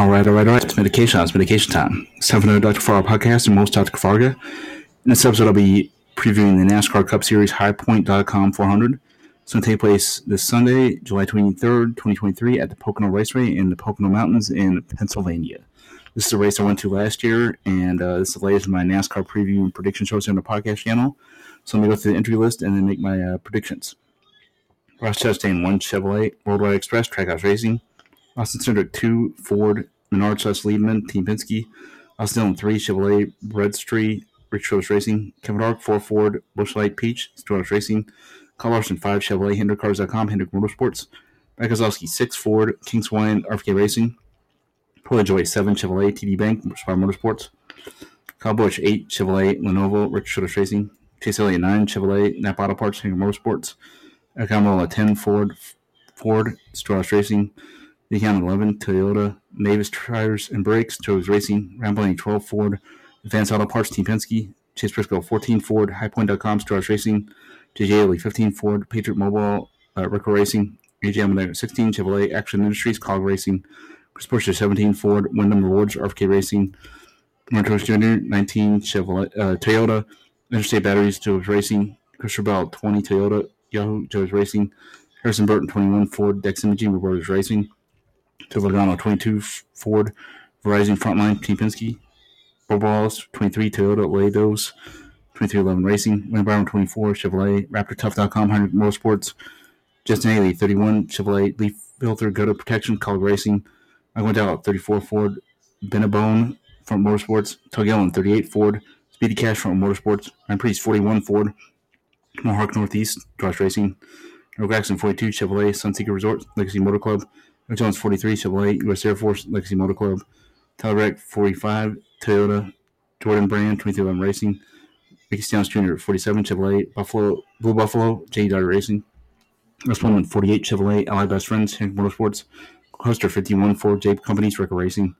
All right, all right, all right. It's medication. It's medication time. It's time for another Dr. Kavarga podcast. And most Dr. Kavarga. In this episode, I'll be previewing the NASCAR Cup Series HighPoint.com 400. It's going to take place this Sunday, July 23rd, 2023, at the Pocono Raceway in the Pocono Mountains in Pennsylvania. This is a race I went to last year, and uh, this is the latest of my NASCAR preview and prediction shows here on the podcast channel. So let me go through the entry list and then make my uh, predictions. Ross Chastain, 1 Chevrolet, Worldwide Express, Trackhouse Racing. Austin Cindric, 2 Ford, Menard slash Leadman, Team Penske. Austin Dillon, 3 Chevrolet, Red Street, Rich Rose Racing. Kevin Dark, 4 Ford, Busch Light, Peach, Stewart Racing. Kyle Larson, 5 Chevrolet, HendrickCars.com, Hendrick Motorsports. Mike 6 Ford, Kings Wine, RFK Racing. Paul Joy, 7 Chevrolet, TD Bank, Spire Motorsports. Kyle Busch, 8 Chevrolet, Lenovo, Rich Rose Racing. Chase Elliott, 9 Chevrolet, Napa Auto Parts, Hendrick Motorsports. Almirola, 10 Ford, Ford, Straus Racing. Deacon 11 Toyota, Mavis Tires and Brakes, Toes Racing. Rambling 12 Ford, Advanced Auto Parts, Team Penske. Chase Briscoe 14 Ford, HighPoint.com, Straus Racing. JJ Yeley 15 Ford, Patriot Mobile, uh, Racing. AJ Allmendinger 16 Chevrolet, Action Industries, Kaulig Racing. Chris Buescher 17 Ford, Wyndham Rewards, RFK Racing. Marcos Jr. 19 Chevrolet, uh, Toyota, Interstate Batteries, Toes Racing. Christopher Bell 20 Toyota, Yahoo, Joe's Racing. Harrison Burton, 21, Ford, Dex Imaging, Rewards Racing. Phil Logano, 22, Ford, Verizon Frontline, Team Penske. Bob 23, Toyota, Leidos, 2311 Racing. Wayne Brown, 24, Chevrolet, RaptorTough.com, Hendrick Motorsports. Justin Haley, 31, Chevrolet, Leaf Filter, Gutter Protection, Kaulig Racing. I went out, 34, Ford, Benebone, Front Motorsports. Tug Ellen, 38, Ford, Speedy Cash, Front Motorsports. Ryan Preece, 41, Ford, Mohawk Northeast, Josh Racing. Earl Jackson, 42, Chevrolet, Sunseeker Resort, Legacy Motor Club. Jones, 43, Chevrolet, U.S. Air Force, Legacy Motor Club. Tyler Reddick, 45, Toyota, Jordan Brand, 2311 Racing. Ricky Stenhouse Jr., 47, Chevrolet, Buffalo, Blue Buffalo, J. Dodger Racing. Russ Pullman, 48, Chevrolet, Allied Best Friends, Hank Motorsports. Cluster, 51, Ford, J. Companies, Record Racing.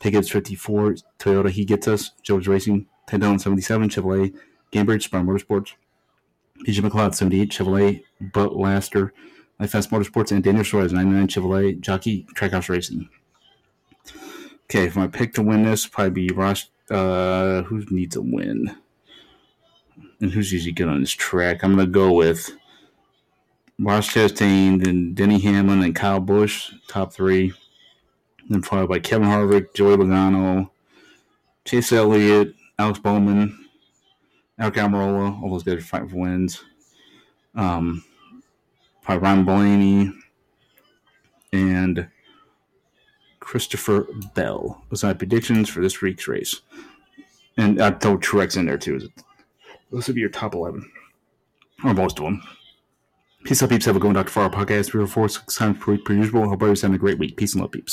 Tickets, 54, Toyota, He Gets Us, Joe's Racing. Ted Dillon, 77, Chevrolet, Gamebridge, Spire Motorsports. BJ McLeod, 78, Chevrolet, Butt Laster, Live Fast Motorsports, and Daniel Suarez, 99, Chevrolet, Jockey, Trackhouse Racing. Okay, if my pick to win this, probably be Ross. Uh, who needs a win? And who's usually good on this track? I'm going to go with Ross Chastain, then Denny Hamlin, and Kyle Busch, top three. Then followed by Kevin Harvick, Joey Logano, Chase Elliott, Alex Bowman, Eric Almirola, all those guys are fighting for wins. Um, Ryan Blaney and Christopher Bell. Are my predictions for this week's race. And uh, I throw Truex in there too. Those would be your top 11, or most of them. Peace out, peeps. Have a going Dr. Farr podcast. Three or four, six times per week per usual. Hope everybody's having a great week. Peace and love, peeps.